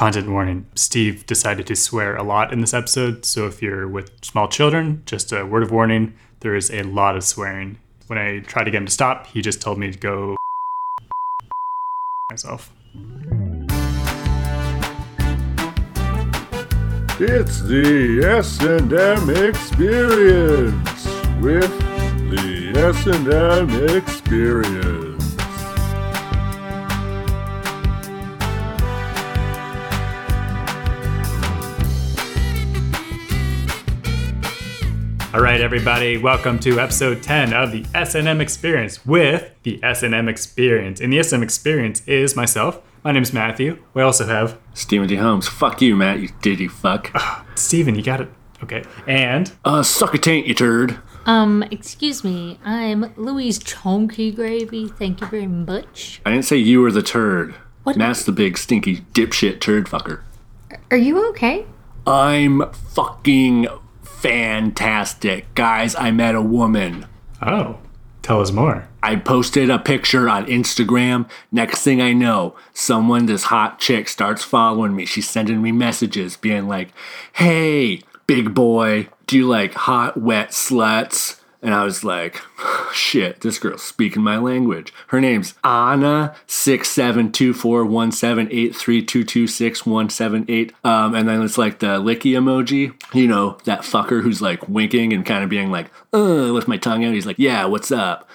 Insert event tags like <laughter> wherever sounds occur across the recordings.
Content warning Steve decided to swear a lot in this episode, so if you're with small children, just a word of warning there is a lot of swearing. When I tried to get him to stop, he just told me to go <laughs> myself. It's the S&M Experience with the S&M Experience. All right, everybody, welcome to episode 10 of the S&M Experience with the S&M Experience. And the S&M Experience is myself. My name's Matthew. We also have Stephen D. Holmes. Fuck you, Matt, you diddy fuck. Stephen, you got it. Okay. And Uh, suck a taint, you turd. Um, excuse me, I'm Louise Chunky Gravy. Thank you very much. I didn't say you were the turd. What? Matt's the big stinky dipshit turd fucker. Are you okay? I'm fucking fantastic. Guys, I met a woman. oh, tell us more. I posted a picture on Instagram. Next thing I know, someone, this hot chick, starts following me. She's sending me messages being like, hey, big boy, do you like hot, wet sluts? And I was like, <sighs> shit, this girl's speaking my language. Her name's Anna six seven two four one seven eight three two two six one seven eight. Um, and then it's like the licky emoji. You know, that fucker who's like winking and kind of being like, uh, with my tongue out. He's like, yeah, what's up?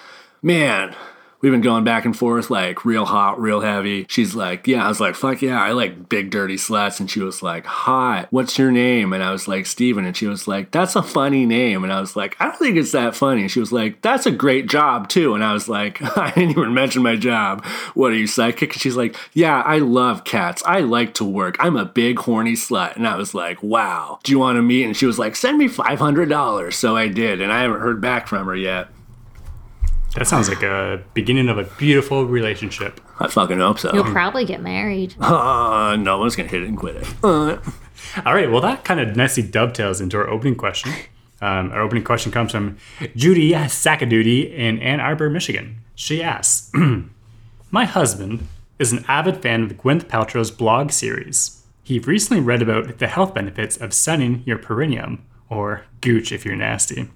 man, we've been going back and forth like real hot, real heavy. She's like, yeah. I was like, fuck yeah, I like big dirty sluts. And she was like, hot. What's your name? And I was like, Steven. And she was like, that's a funny name. And I was like, I don't think it's that funny. And she was like, that's a great job too. And I was like, <laughs> I didn't even mention my job. What are you psychic? And she's like, yeah, I love cats. I like to work. I'm a big horny slut. And I was like, wow. Do you want to meet? And she was like, send me $500. So I did. And I haven't heard back from her yet. That sounds like a beginning of a beautiful relationship. I fucking hope so. You'll probably get married. Uh, <laughs> no one's gonna hit it and quit it. Uh, All right, well, that kind of nicely dovetails into our opening question. Um, our opening question comes from Judy Sackadoody in Ann Arbor, Michigan. She asks <clears throat> My husband is an avid fan of Gwyneth Paltrow's blog series. He recently read about the health benefits of sunning your perineum, or gooch if you're nasty.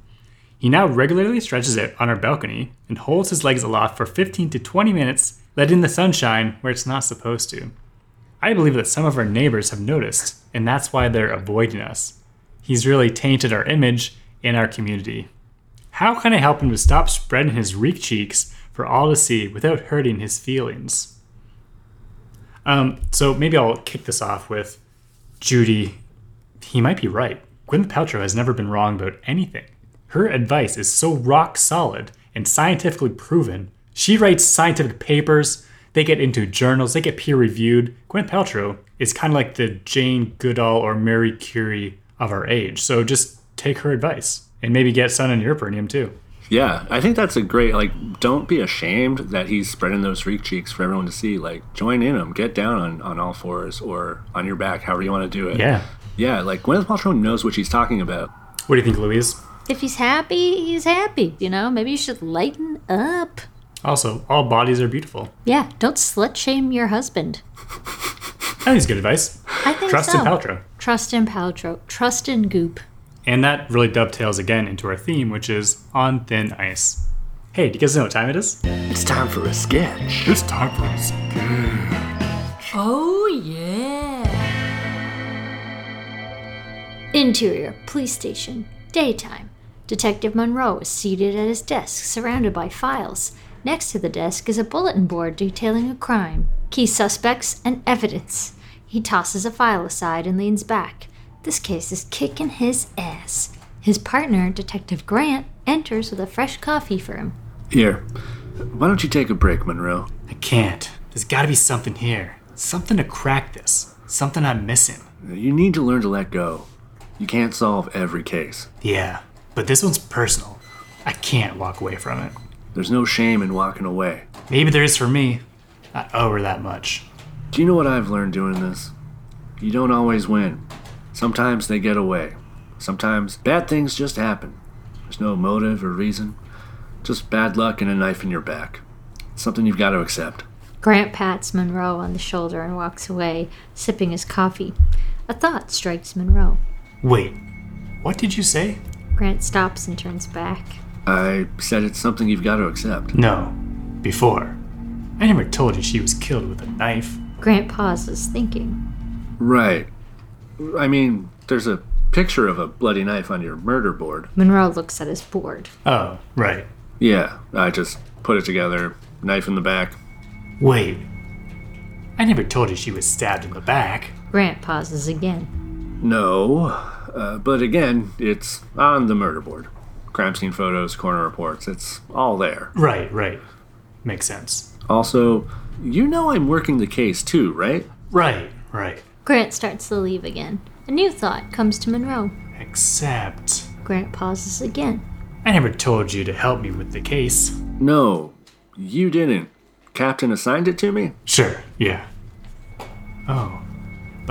He now regularly stretches out on our balcony and holds his legs aloft for 15 to 20 minutes, letting the sun shine where it's not supposed to. I believe that some of our neighbors have noticed, and that's why they're avoiding us. He's really tainted our image in our community. How can I help him to stop spreading his reek cheeks for all to see without hurting his feelings? Um, so maybe I'll kick this off with Judy. He might be right. Gwyneth Paltrow has never been wrong about anything. Her advice is so rock solid and scientifically proven. She writes scientific papers, they get into journals, they get peer reviewed. Gwyneth Paltrow is kind of like the Jane Goodall or Mary Curie of our age. So just take her advice and maybe get sun in your perineum too. yeah, I think that's a great. Like, don't be ashamed that he's spreading those freak cheeks for everyone to see. Like, join in him. Get down on, on all fours or on your back, however you want to do it. Yeah. yeah. Like Gwyneth Paltrow knows what she's talking about. What do you think, Louise? If he's happy, he's happy. You know, maybe you should lighten up. Also, all bodies are beautiful. Yeah, don't slut shame your husband. I think it's good advice. I think Trust so. in Paltrow. Trust in Paltrow. Trust in Goop. And that really dovetails again into our theme, which is on thin ice. Hey, do you guys know what time it is? It's time for a sketch. It's time for a sketch. Oh, yeah. Interior, police station, daytime. Detective Monroe is seated at his desk, surrounded by files. Next to the desk is a bulletin board detailing a crime, key suspects, and evidence. He tosses a file aside and leans back. This case is kicking his ass. His partner, Detective Grant, enters with a fresh coffee for him. Here, why don't you take a break, Monroe? I can't. There's gotta be something here. Something to crack this. Something I'm missing. You need to learn to let go. You can't solve every case. Yeah, but this one's personal. I can't walk away from it. There's no shame in walking away. Maybe there is for me. I owe her that much. Do you know what I've learned doing this? You don't always win. Sometimes they get away. Sometimes bad things just happen. There's no motive or reason. Just bad luck and a knife in your back. It's something you've got to accept. Grant pats Monroe on the shoulder and walks away, sipping his coffee. A thought strikes Monroe. Wait, what did you say? Grant stops and turns back. I said it's something you've got to accept. No, before. I never told you she was killed with a knife. Grant pauses, thinking. Right. I mean, there's a picture of a bloody knife on your murder board. Monroe looks at his board. Oh, right. Yeah, I just put it together. Knife in the back. Wait. I never told you she was stabbed in the back. Grant pauses again. No, uh, but again, it's on the murder board. Crime scene photos, corner reports, it's all there. Right, right. Makes sense. Also, you know I'm working the case too, right? Right, right. Grant starts to leave again. A new thought comes to Monroe. Except, Grant pauses again. I never told you to help me with the case. No, you didn't. Captain assigned it to me? Sure, yeah. Oh,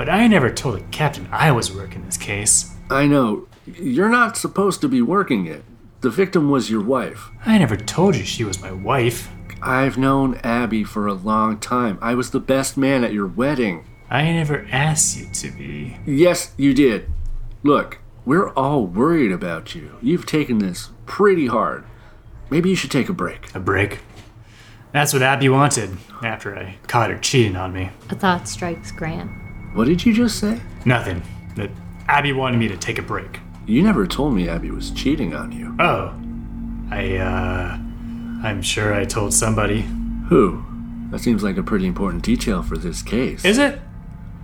but I never told the captain I was working this case. I know. You're not supposed to be working it. The victim was your wife. I never told you she was my wife. I've known Abby for a long time. I was the best man at your wedding. I never asked you to be. Yes, you did. Look, we're all worried about you. You've taken this pretty hard. Maybe you should take a break. A break? That's what Abby wanted after I caught her cheating on me. A thought strikes Grant. What did you just say? Nothing. That Abby wanted me to take a break. You never told me Abby was cheating on you. Oh. I, uh. I'm sure I told somebody. Who? That seems like a pretty important detail for this case. Is it?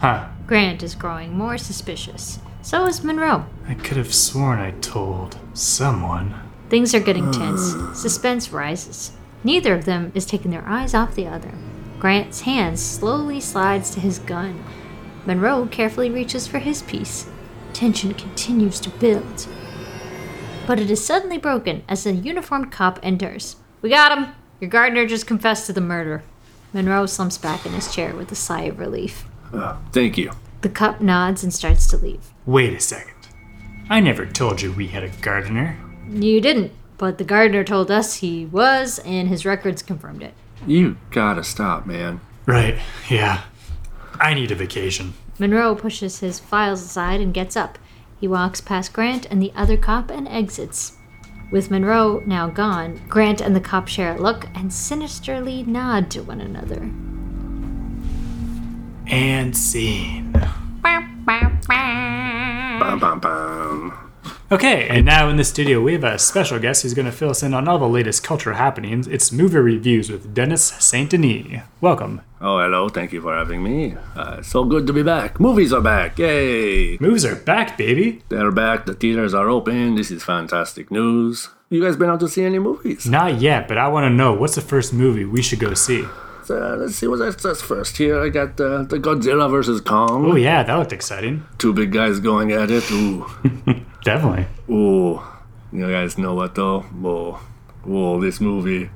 Huh. Grant is growing more suspicious. So is Monroe. I could have sworn I told someone. Things are getting <sighs> tense. Suspense rises. Neither of them is taking their eyes off the other. Grant's hand slowly slides to his gun. Monroe carefully reaches for his piece. Tension continues to build. But it is suddenly broken as a uniformed cop enters. We got him! Your gardener just confessed to the murder. Monroe slumps back in his chair with a sigh of relief. Uh, thank you. The cop nods and starts to leave. Wait a second. I never told you we had a gardener. You didn't, but the gardener told us he was, and his records confirmed it. You gotta stop, man. Right, yeah. I need a vacation. Monroe pushes his files aside and gets up. He walks past Grant and the other cop and exits. With Monroe now gone, Grant and the cop share a look and sinisterly nod to one another. And scene. Bum, bum, bum. Okay, and now in the studio we have a special guest who's going to fill us in on all the latest cultural happenings. It's movie reviews with Dennis Saint Denis. Welcome. Oh, hello. Thank you for having me. Uh, so good to be back. Movies are back. Yay. Movies are back, baby. They're back. The theaters are open. This is fantastic news. You guys been out to see any movies? Not yet, but I want to know what's the first movie we should go see. Uh, let's see what that says first. Here I got uh, the Godzilla versus Kong. Oh yeah, that looked exciting. Two big guys going at it. Ooh. <laughs> Definitely. Ooh. You guys know what though? Oh, oh, this movie.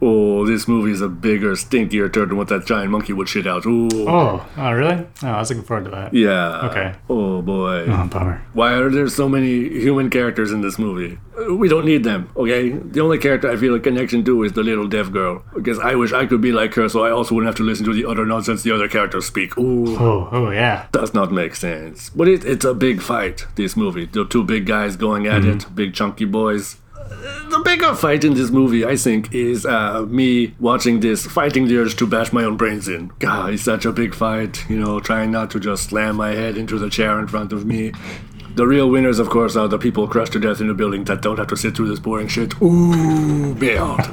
Oh, this movie is a bigger, stinkier turd than what that giant monkey would shit out. Ooh. Oh, oh really? Oh, I was looking forward to that. Yeah. Okay. Oh boy. Oh, bummer. Why are there so many human characters in this movie? We don't need them, okay? The only character I feel a connection to is the little deaf girl. Because I wish I could be like her so I also wouldn't have to listen to the other nonsense the other characters speak. Ooh. Oh, oh yeah. Does not make sense. But it, it's a big fight, this movie. The two big guys going at it, big chunky boys. The bigger fight in this movie, I think, is uh, me watching this, fighting the urge to bash my own brains in. God, it's such a big fight, you know, trying not to just slam my head into the chair in front of me. The real winners, of course, are the people crushed to death in a building that don't have to sit through this boring shit. Ooh, beyond.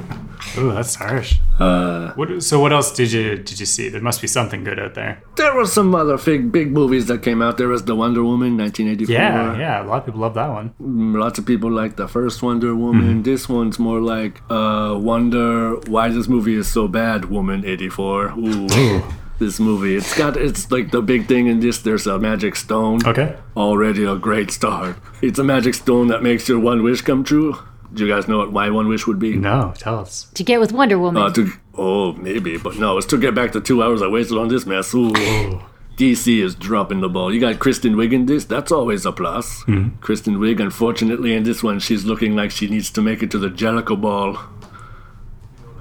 Ooh, that's harsh. Uh, what, so what else did you did you see? There must be something good out there. There were some other big, big movies that came out. There was The Wonder Woman, 1984. Yeah, yeah. A lot of people love that one. Mm, Lots of people like the first Wonder Woman. This one's more like uh, Wonder Why This Movie Is So Bad Woman 84. Ooh. <laughs> this movie. It's got it's like the big thing in this there's a magic stone. Okay. Already a great start. It's a magic stone that makes your one wish come true. Do you guys know what my one wish would be? No, tell us. To get with Wonder Woman. Uh, to, oh, maybe, but no, it's to get back the two hours I wasted on this mess. Ooh. <sighs> DC is dropping the ball. You got Kristen Wiig in this. That's always a plus. Kristen Wiig, unfortunately, in this one, she's looking like she needs to make it to the Jellicle Ball.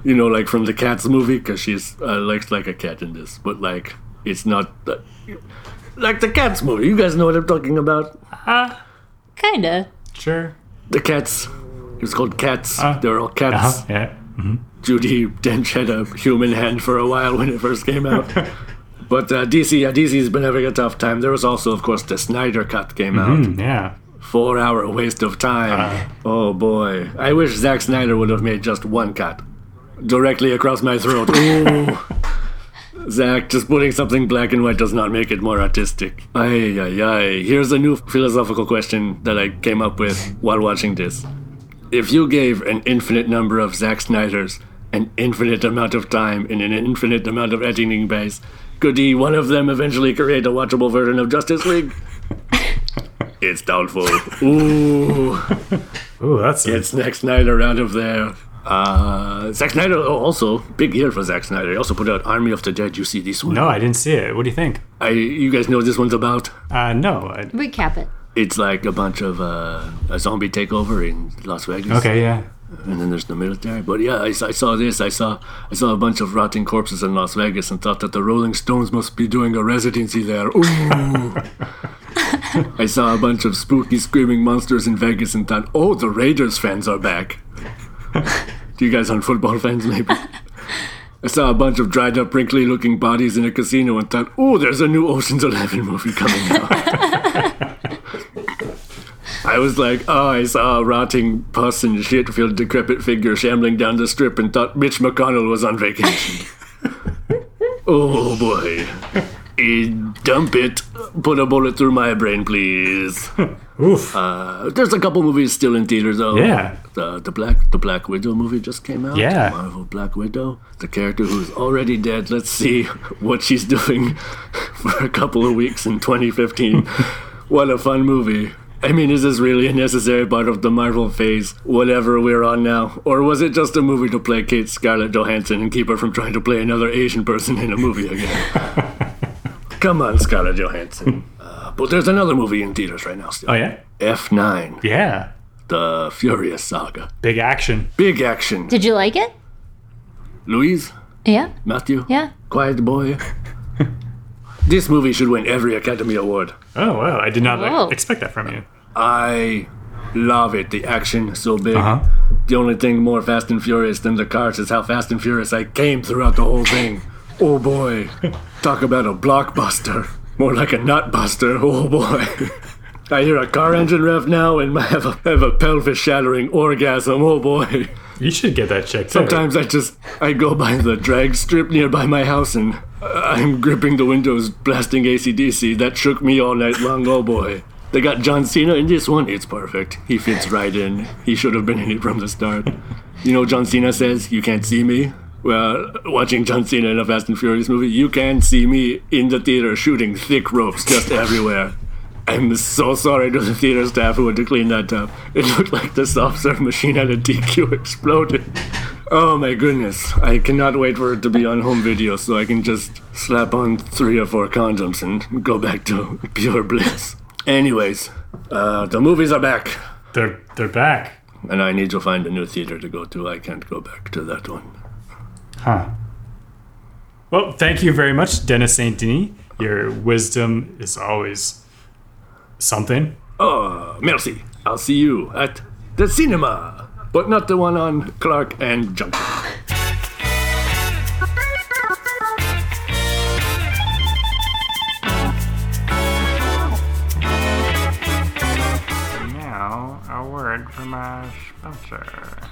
You know, like from the Cats movie, because she's uh, looks like a cat in this, but like it's not the, like the Cats movie. You guys know what I'm talking about? Kinda. Sure. The Cats. It was called Cats. Uh, they were all cats. Uh-huh. Yeah. Judi Dench had a human hand for a while when it first came out. <laughs> but uh, DC, yeah, DC's been having a tough time. There was also, of course, the Snyder Cut came out. Mm, yeah. Four hour waste of time. oh boy. I wish Zack Snyder would have made just one cut. Directly across my throat. <laughs> Ooh. <laughs> Zack, just putting something black and white does not make it more artistic. Ay, ay, ay. Here's a new philosophical question that I came up with while watching this. If you gave an infinite number of Zack Snyders an infinite amount of time in an infinite amount of editing base, could he one of them eventually create a watchable version of Justice League? <laughs> it's doubtful. Ooh, Ooh, that's get Zack Snyder out of there. Uh, Zack Snyder, oh, also, big year for Zack Snyder. He also put out Army of the Dead. You see this one? no, I didn't see it. What do you think? I, you guys know what this one's about? Uh, no. I, Recap it. It's like a bunch of uh, a zombie takeover in Las Vegas. okay, yeah. and then there's the military. But yeah, I, I saw this. I saw I saw a bunch of rotting corpses in Las Vegas and thought that the Rolling Stones must be doing a residency there. Ooh. <laughs> I saw a bunch of spooky screaming monsters in Vegas and thought, oh, the Raiders fans are back. <laughs> Do you guys aren't football fans, maybe? I saw a bunch of dried up, wrinkly looking bodies in a casino and thought, oh, there's a new Ocean's Eleven movie coming out. I was like, oh, I saw a rotting pus and shit filled decrepit figure shambling down the strip and thought Mitch McConnell was on vacation. <laughs> oh boy. Eh, dump it. Put a bullet through my brain, please. Oof. Uh, there's a couple movies still in theaters though. Yeah. The the Black the Black Widow movie just came out. Yeah. Marvel Black Widow. The character who's already dead. Let's see <laughs> what she's doing <laughs> for a couple of weeks in 2015. <laughs> what a fun movie. I mean, is this really a necessary part of the Marvel phase, whatever we're on now? Or was it just a movie to placate Scarlett Johansson and keep her from trying to play another Asian person in a movie again? Come on, Scarlett Johansson. But there's another movie in theaters right now still. oh, yeah? F9, Yeah. The Furious Saga. Big action. Big action. Did you like it? Louise? Yeah. Matthew? Yeah. Quiet boy? <laughs> this movie should win every Academy Award. Oh, wow. I did not like, Whoa. expect that from you. I love it. The action so big. Uh-huh. The only thing more Fast and Furious than the cars is how Fast and Furious I came throughout the whole thing. <laughs> Oh boy. Talk about a blockbuster. More like a nutbuster. <laughs> Oh boy. I hear a car engine rev now and I have a, have a pelvis shattering orgasm. Oh boy. You should get that checked out. Sometimes I just I go by the drag strip nearby my house and uh, I'm gripping the windows, blasting ACDC. That shook me all night long. Oh boy. They got John Cena in this one. It's perfect. He fits right in. He should have been in it from the start. You know, John Cena says, "You can't see me." Well, watching John Cena in a Fast and Furious movie, you can see me in the theater shooting thick ropes just <laughs> everywhere. I'm so sorry to the theater staff who had to clean that up. It looked like the soft serve machine had a DQ exploded. Oh my goodness. I cannot wait for it to be on home video so I can just slap on three or four condoms and go back to <laughs> pure bliss. Anyways, uh, the movies are back. They're, they're back. And I need to find a new theater to go to. I can't go back to that one. Huh. Well, thank you very much, Dennis St. Denis. Your wisdom is always something. Oh, merci. I'll see you at the cinema, but not the one on Clark and Junction. Now, a word from our sponsor.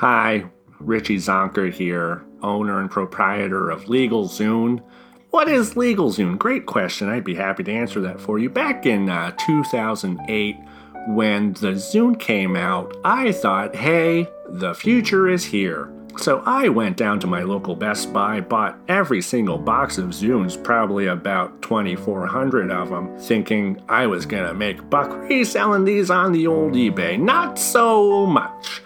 Hi, Richie Zonker here, owner and proprietor of Legal Zune. What is Legal Zune? Great question. I'd be happy to answer that for you. Back in uh, 2008, when the Zune came out, I thought, hey, the future is here. So I went down to my local Best Buy, bought every single box of Zunes, probably about 2,400 of them, thinking I was gonna make buck reselling these on the old eBay. Not so much.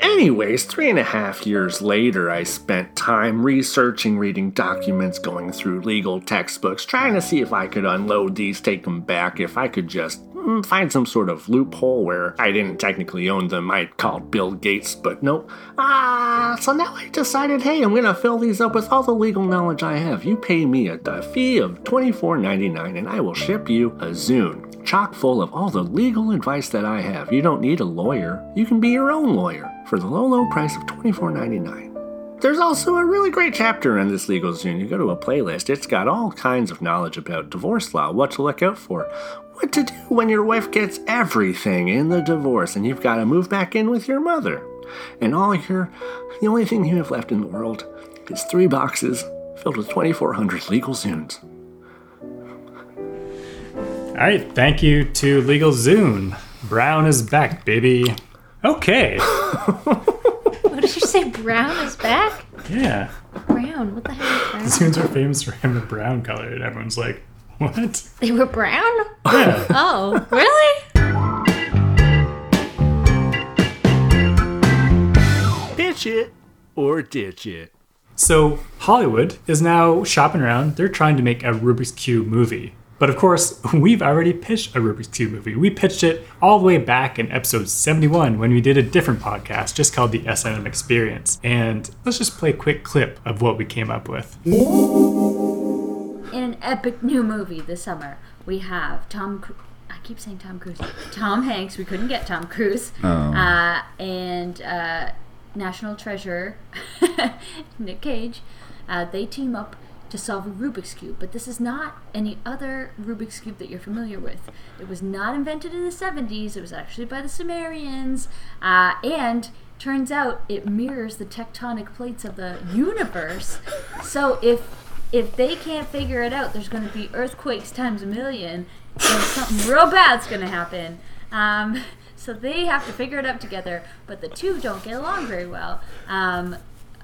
Anyways, three and a half years later, I spent time researching, reading documents, going through legal textbooks, trying to see if I could unload these, take them back, if I could just find some sort of loophole where I didn't technically own them. I called Bill Gates, but no. Ah, so now I decided, hey, I'm gonna fill these up with all the legal knowledge I have. You pay me a, fee of $24.99 and I will ship you a Zune, chock full of all the legal advice that I have. You don't need a lawyer. You can be your own lawyer for the low, low price of $24.99. There's also a really great chapter in this Legal Zune. You go to a playlist, it's got all kinds of knowledge about divorce law, what to look out for, what to do when your wife gets everything in the divorce and you've got to move back in with your mother. And all your, the only thing you have left in the world is three boxes filled with 2,400 legal zunes. All right, thank you to Legal Zune. Brown is back, baby. Okay. What did you say? Brown is back? Yeah. Brown? What the hell is brown? Zunes are famous for having a brown color, and everyone's like, what? They were brown? <laughs> Yeah. Oh, really? Pitch it or ditch it. So Hollywood is now shopping around. They're trying to make a Rubik's Cube movie. But of course, <laughs> we've already pitched a Rubik's Cube movie. We pitched it all the way back in episode 71 when we did a different podcast just called the S&M Experience. And let's just play a quick clip of what we came up with. In an epic new movie this summer. We have Tom. Cru- I keep saying Tom Cruise. Tom Hanks. We couldn't get Tom Cruise. Uh, and uh, National Treasure, <laughs> Nick Cage. Uh, they team up to solve a Rubik's cube, but this is not any other Rubik's cube that you're familiar with. It was not invented in the 70s. It was actually by the Sumerians, uh, and turns out it mirrors the tectonic plates of the universe. So if if they can't figure it out, there's going to be earthquakes times a million, and something real bad's going to happen. Um, <laughs> so they have to figure it out together, but the two don't get along very well. Um,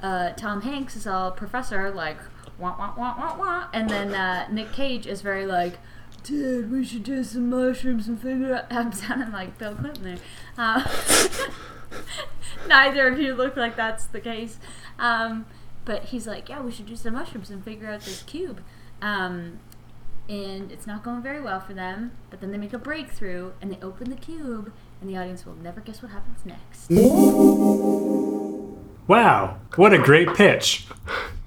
uh, Tom Hanks is all professor, like, wah, wah, wah, wah, wah. And then uh, Nick Cage is very like, dude, we should do some mushrooms and figure out. <laughs> I'm sounding like Bill Clinton there. Uh, <laughs> neither of you look like that's the case. Um, but he's like, yeah, we should do some mushrooms and figure out this cube. Um, and it's not going very well for them. But then they make a breakthrough and they open the cube, and the audience will never guess what happens next. Wow, what a great pitch.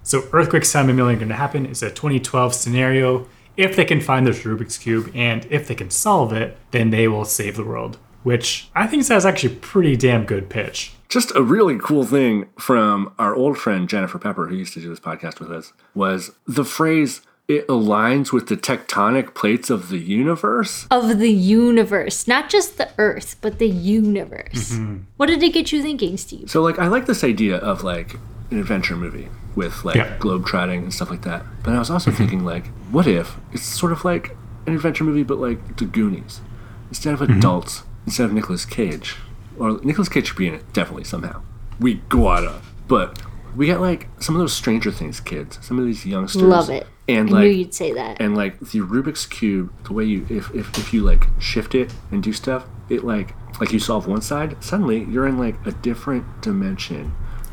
So Earthquake Time Million going to happen. is a 2012 scenario. If they can find this Rubik's Cube and if they can solve it, then they will save the world. Which I think is actually pretty damn good pitch. Just a really cool thing from our old friend Jennifer Pepper, who used to do this podcast with us, was the phrase, it aligns with the tectonic plates of the universe. Of the universe. Not just the Earth, but the universe. Mm-hmm. What did it get you thinking, Steve? So, like, I like this idea of, like, an adventure movie with, like, Yeah. globe trotting and stuff like that. But I was also mm-hmm. thinking, like, what if it's sort of like an adventure movie, but like The Goonies? Instead of mm-hmm. adults, instead of Nicolas Cage, or Nicolas Cage should be in it, definitely, somehow. We gotta. But we got, like, some of those Stranger Things kids, some of these youngsters. Love it. And, I like, knew you'd say that. and like the Rubik's cube, the way you if, if if you like shift it and do stuff, it like like you solve one side, suddenly you're in like a different dimension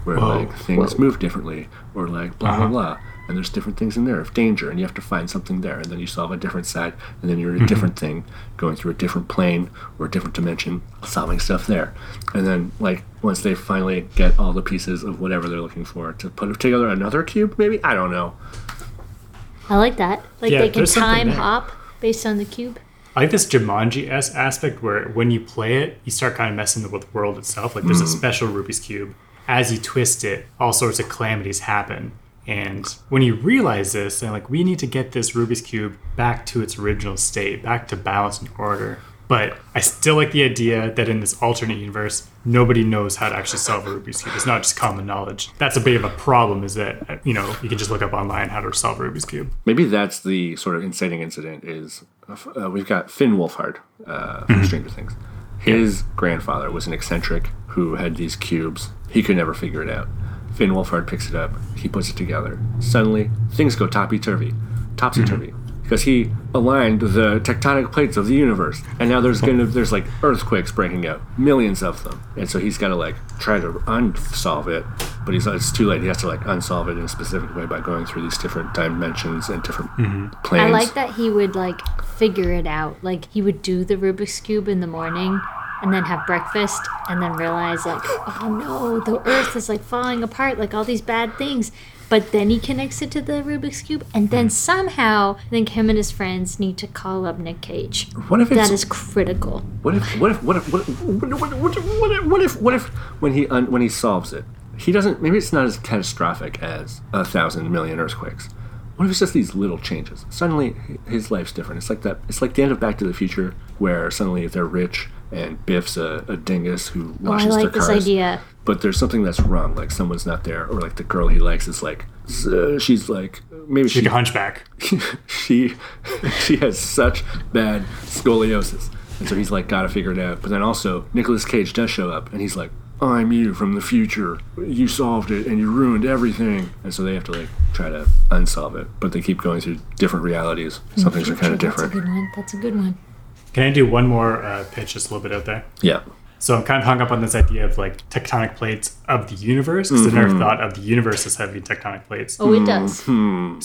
where Whoa. like things move differently or like blah Uh-huh. blah blah. And there's different things in there of danger, and you have to find something there, and then you solve a different side, and then you're in a mm-hmm. different thing, going through a different plane or a different dimension, solving stuff there. And then, like, once they finally get all the pieces of whatever they're looking for to put together another cube, maybe? I don't know. I like that. Like Yeah, they can time hop based on the cube. I like this Jumanji s aspect where when you play it, you start kind of messing with the world itself. Like there's a mm. special Rubik's Cube. As you twist it, all sorts of calamities happen. And when you realize this, then like we need to get this Rubik's Cube back to its original state, back to balance and order. But I still like the idea that in this alternate universe, nobody knows how to actually solve a Rubik's Cube. It's not just common knowledge. That's a bit of a problem, is that, you know, you can just look up online how to solve a Rubik's Cube. Maybe that's the sort of inciting incident. Is uh, we've got Finn Wolfhard uh, from Stranger Things. His grandfather was an eccentric who had these cubes. He could never figure it out. Finn Wolfhard picks it up. He puts it together. Suddenly, things go topsy turvy, topsy turvy, mm-hmm. because he aligned the tectonic plates of the universe, and now there's gonna there's like earthquakes breaking out, millions of them, and so he's got to like try to unsolve it, but he's it's too late. He has to like unsolve it in a specific way by going through these different dimensions and different mm-hmm. planes. I like that he would like figure it out. Like he would do the Rubik's cube in the morning and then have breakfast and then realize like, oh no, the earth is like falling apart, like all these bad things. But then he connects it to the Rubik's cube, and then hmm. somehow I think him and his friends need to call up Nick Cage. What if it's That is critical. What if what if what if what if what if what if what if, what if, what if when he un, when he solves it, he doesn't. Maybe it's not as catastrophic as a thousand million earthquakes. What if it's just these little changes? Suddenly, his life's different. It's like that. It's like the end of Back to the Future, where suddenly they're rich and Biff's a, a dingus who washes Oh, I washes their like this idea. But there's something that's wrong. Like someone's not there, or like the girl he likes is like, uh, she's like, maybe she Like a hunchback. <laughs> she she has such bad scoliosis and so he's like gotta figure it out but then also Nicolas Cage does show up and he's like I'm you from the future you solved it and you ruined everything and so they have to like try to unsolve it but they keep going through different realities some things are kind of different. That's a good one. That's a good one. Can I do one more uh, pitch just a little bit out there? yeah So I'm kind of hung up on this idea of like tectonic plates of the universe because I never thought of the universe as having tectonic plates. Oh, it does.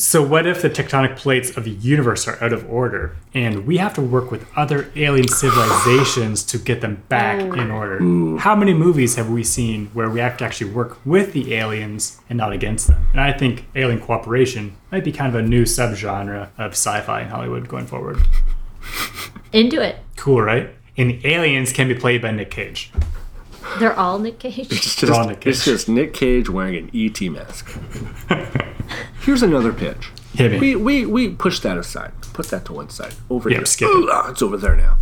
So what if the tectonic plates of the universe are out of order and we have to work with other alien civilizations to get them back in order? How many movies have we seen where we have to actually work with the aliens and not against them? And I think alien cooperation might be kind of a new subgenre of sci-fi in Hollywood going forward. Into it. Cool, right? And aliens can be played by Nick Cage. They're all Nick Cage. it's They're all just, Nick it's Cage. just Nick Cage wearing an ET mask <laughs> here's another pitch Hit me. we, we we push that aside put that to one side over Yeah, here skip it. Ooh, ah, it's over there now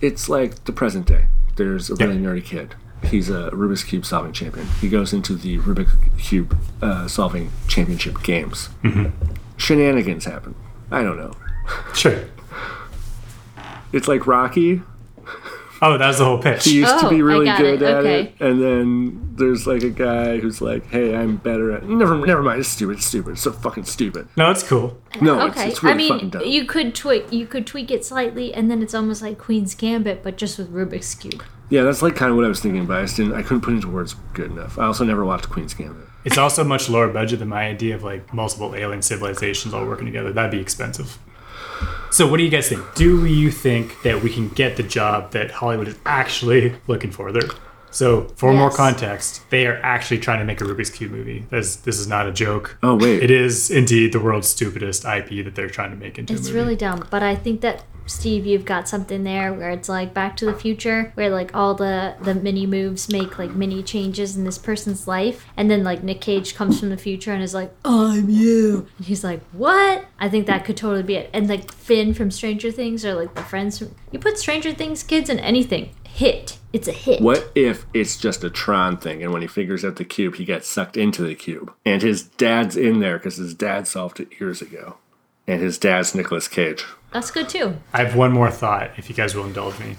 it's like the present day there's a really nerdy kid he's a rubik's cube solving champion he goes into the rubik's cube uh, solving championship games Mm-hmm. shenanigans happen i don't know Sure. It's like rocky Oh, that was the whole pitch. he used to Oh, be really good it, at okay. it and then there's like a guy who's like hey i'm better at never never mind it's stupid it's stupid it's so fucking stupid No, it's cool. no Okay, it's, it's really I fucking mean, dumb you could tweak you could tweak it slightly, and then it's almost like Queen's Gambit, but just with Rubik's cube. yeah that's like kind of what i was thinking but i just didn't i couldn't put into words good enough i also never watched queen's gambit It's also much lower budget than my idea of like multiple alien civilizations all working together. That'd be expensive. So, what do you guys think? Do you think that we can get the job that Hollywood is actually looking for? There. So, for more context, they are actually trying to make a Rubik's Cube movie. This, this is not a joke. Oh, wait. It is indeed the world's stupidest IP that they're trying to make into a It's movie. really dumb, but I think that Steve, you've got something there where it's like Back to the Future, where like all the the mini moves make like mini changes in this person's life, and then like Nick Cage comes from the future and is like, "I'm you," and he's like, "What?" I think that could totally be it. And like Finn from Stranger Things, or like the friends from you put Stranger Things kids in anything, hit. It's a hit. What if it's just a Tron thing, and when he figures out the cube, he gets sucked into the cube, and his dad's in there because his dad solved it years ago, and his dad's Nicolas Cage. That's good too. I have one more thought, if you guys will indulge me.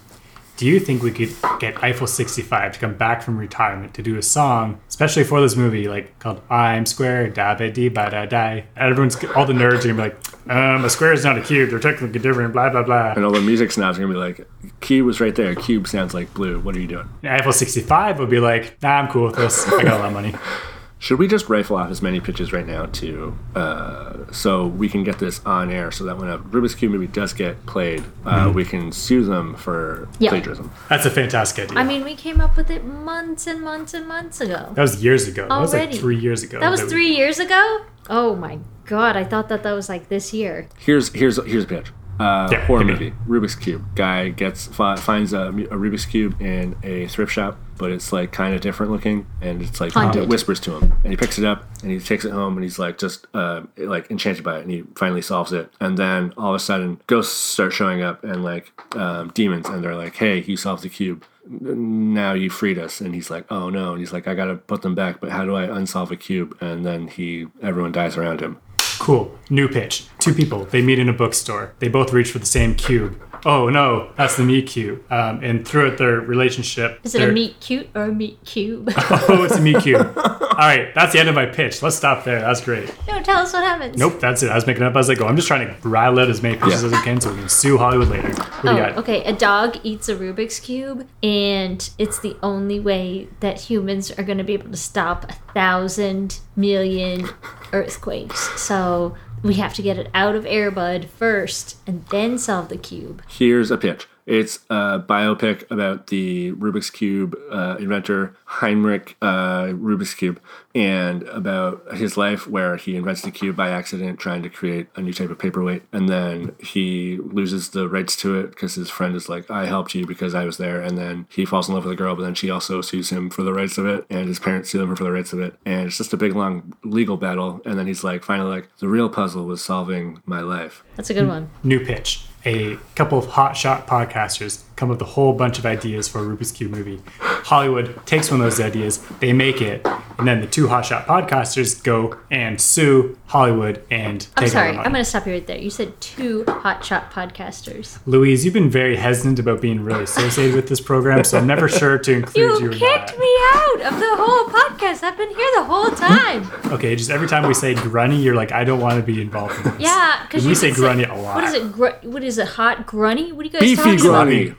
Do you think we could get Eiffel 65 to come back from retirement to do a song, especially for this movie, like called I'm Square, da ba dee ba da die? Everyone's, all the nerds are gonna be like, um, a square is not a cube, they're technically different, blah, blah, blah. And all the music snobs are gonna be like, "Cube was right there. Cube sounds like blue. What are you doing?" And Eiffel 65 would be like, nah, I'm cool with this. I got a lot of money. <laughs> Should we just rifle off as many pitches right now to uh, so we can get this on air, so that when a Rubik's Cube movie does get played, uh, we can sue them for Yeah. plagiarism. That's a fantastic idea. I mean, we came up with it months and months and months ago. that was years ago. That was like Already. three years ago. That was we- three years ago? Oh my god, I thought that that was like this year. Here's here's here's a pitch. Uh, Yeah, horror give movie. Rubik's cube. Guy gets finds a, mu- a Rubik's cube in a thrift shop, but it's like kind of different looking, and it's like Haunted. it whispers to him, and he picks it up and he takes it home, and he's like just uh, like enchanted by it, and he finally solves it, and then all of a sudden ghosts start showing up and like um, demons, and they're like, "Hey, you solved the cube." Now you freed us, and he's like, "Oh no!" And he's like, "I gotta put them back, but how do I unsolve a cube?" And then he, everyone dies around him. Cool. New pitch. Two people. They meet in a bookstore. They both reach for the same cube. Oh no, that's the meat cube. Um, and throughout their relationship, Is it they're- a meat cute or a meat cube? <laughs> Oh, it's a meat cube. <laughs> All right, that's the end of my pitch. Let's stop there. That's great. no, tell us what happens. Nope, that's it. I was making it up as I go. Oh, I'm just trying to rattle out as many pitches Yeah. as I can so we can sue Hollywood later. What do Oh, you got? okay. A dog eats a Rubik's Cube, and it's the only way that humans are going to be able to stop a thousand million earthquakes. So we have to get it out of Airbud first and then solve the cube. Here's a pitch. It's a biopic about the Rubik's Cube uh, inventor Heinrich uh, Rubik's Cube and about his life where he invents the cube by accident trying to create a new type of paperweight. And then he loses the rights to it because his friend is like, I helped you because I was there. And then he falls in love with a girl, but then she also sues him for the rights of it. And his parents sue him for the rights of it. And it's just a big, long legal battle. And then he's like, finally, like, the real puzzle was solving my life. That's a good one. New pitch. A couple of hotshot podcasters come up with a whole bunch of ideas for a Rubik's Cube movie. Hollywood takes one of those ideas, they make it, and then the two hotshot podcasters go and sue Hollywood and take I'm sorry. I'm going to stop you right there. You said two hotshot podcasters. Louise, you've been very hesitant about being really associated with this program, so I'm never <laughs> sure to include you. You kicked me out of the whole podcast. I've been here the whole time. <laughs> Okay, just every time we say grunny, you're like, I don't want to be involved in this. Yeah, because We say grunny a lot. What is it? Gr- what is it? Hot grunny? What are you guys Beefy talking about? grunny.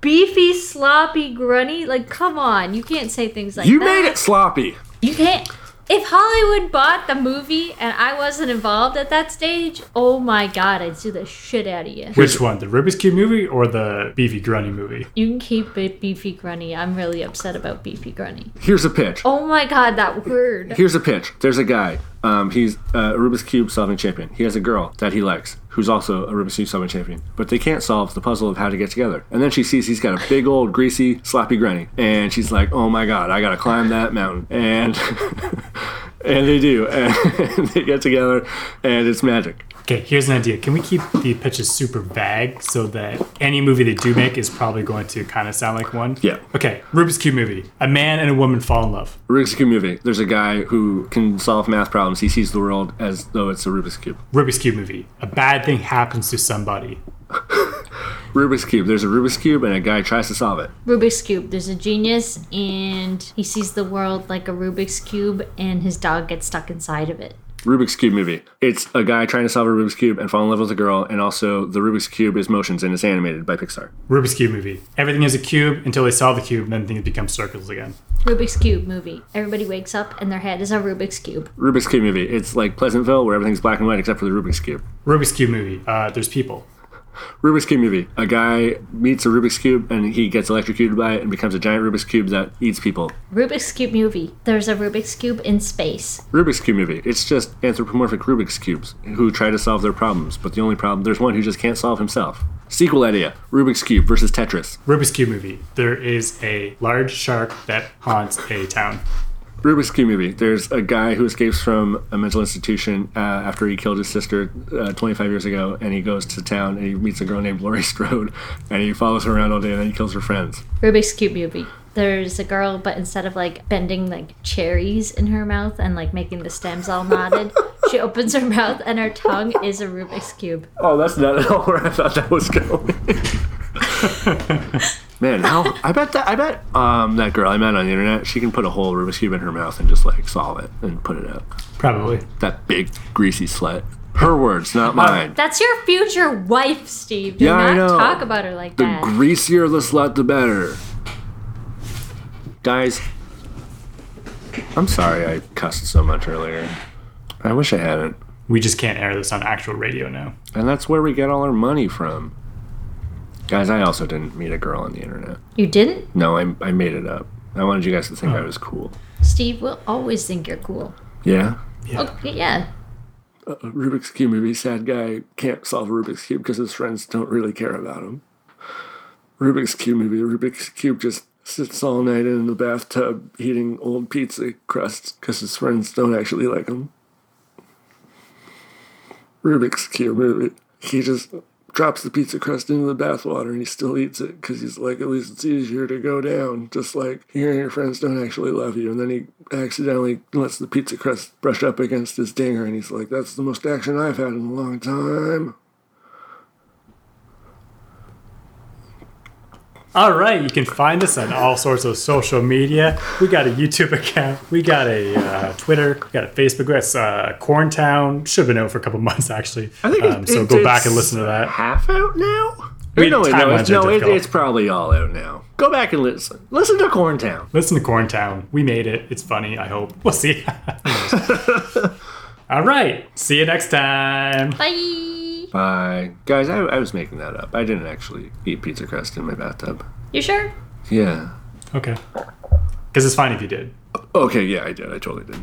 Beefy, sloppy, grunny? Like, come on. You can't say things like You that. You made it sloppy. You can't. If Hollywood bought the movie and I wasn't involved at that stage, oh my god, I'd sue the shit out of you. Which one, the Rubik's Cube movie or the Beefy Grunny movie? You can keep it Beefy Grunny. I'm really upset about Beefy Grunny. Here's a pitch. Oh my god, that word. Here's a pitch. There's a guy. Um, he's a Rubik's Cube solving champion. He has a girl that he likes, who's also a Rubik's Cube solving champion. But they can't solve the puzzle of how to get together. And then she sees he's got a big old greasy sloppy granny, and she's like, "Oh my god, I gotta climb that mountain." And <laughs> and they do, <laughs> and they get together, and it's magic. Okay, here's an idea. Can we keep the pitches super vague so that any movie they do make is probably going to kind of sound like one? Yeah. Okay, Rubik's Cube movie. A man and a woman fall in love. Rubik's Cube movie. There's a guy who can solve math problems. He sees the world as though it's a Rubik's Cube. Rubik's Cube movie. A bad thing happens to somebody. <laughs> Rubik's Cube. There's a Rubik's Cube, and a guy tries to solve it. Rubik's Cube. There's a genius and he sees the world like a Rubik's Cube and his dog gets stuck inside of it. Rubik's Cube movie. It's a guy trying to solve a Rubik's Cube and fall in love with a girl, and also the Rubik's Cube is motions and it's animated by Pixar. Rubik's Cube movie. Everything is a cube until they solve the cube, and then things become circles again. Rubik's Cube movie. Everybody wakes up and their head is a Rubik's Cube. Rubik's Cube movie. It's like Pleasantville where everything's black and white except for the Rubik's Cube. Rubik's Cube movie. Uh, there's people. Rubik's Cube movie. A guy meets a Rubik's Cube and he gets electrocuted by it and becomes a giant Rubik's Cube that eats people. Rubik's Cube movie. There's a Rubik's Cube in space. Rubik's Cube movie. It's just anthropomorphic Rubik's Cubes who try to solve their problems, but the only problem, there's one who just can't solve himself. Sequel idea Rubik's Cube versus Tetris. Rubik's Cube movie. There is a large shark that haunts a town. Rubik's Cube movie. There's a guy who escapes from a mental institution uh, after he killed his sister uh, 25 years ago, and he goes to town and he meets a girl named Laurie <laughs> Strode, and he follows her around all day, and then he kills her friends. Rubik's Cube movie. There's a girl, but instead of like bending like cherries in her mouth and like making the stems all knotted, <laughs> she opens her mouth and her tongue is a Rubik's Cube. Oh, that's not at <laughs> all where I thought that was going. <laughs> Man, how I bet that I bet um that girl I met on the internet, she can put a whole Rubik's cube in her mouth and just like solve it and put it out. Probably. That big greasy slut. Her words, not mine. That's your future wife, Steve. Do Yeah, I not know. talk about her like The that. The greasier the slut, the better. Guys, I'm sorry I cussed so much earlier. I wish I hadn't. We just can't air this on actual radio now. And that's where we get all our money from. Guys, I also didn't meet a girl on the internet. you didn't? No, I, I made it up. I wanted you guys to think I oh. was cool. Steve will always think you're cool. Yeah? Yeah. Oh, okay, yeah. A Rubik's Cube movie, sad guy can't solve a Rubik's Cube because his friends don't really care about him. Rubik's Cube movie, Rubik's Cube just sits all night in the bathtub eating old pizza crusts because his friends don't actually like him. Rubik's Cube movie, he just drops the pizza crust into the bathwater and he still eats it because he's like, at least it's easier to go down. Just like hearing your friends don't actually love you. And then he accidentally lets the pizza crust brush up against his dinger and he's like, that's the most action I've had in a long time. All right, you can find us on all sorts of social media. We got a YouTube account, we got a uh, Twitter, we got a Facebook. That's uh, Corntown. Should have been out for a couple <laughs> months actually. I think um, it's, so. it's- Go back and listen to that. Half out now? Wait, no, wait, no, it's, no it, it's probably all out now. Go back and listen. Listen to Corntown. Listen to Corntown. We made it. It's funny. I hope. We'll see. <laughs> <laughs> All right. See you next time. Bye. Bye. Guys, I, I was making that up. I didn't actually eat pizza crust in my bathtub. You sure? Yeah. Okay. Because it's fine if you did. Okay, yeah, I did. I totally did.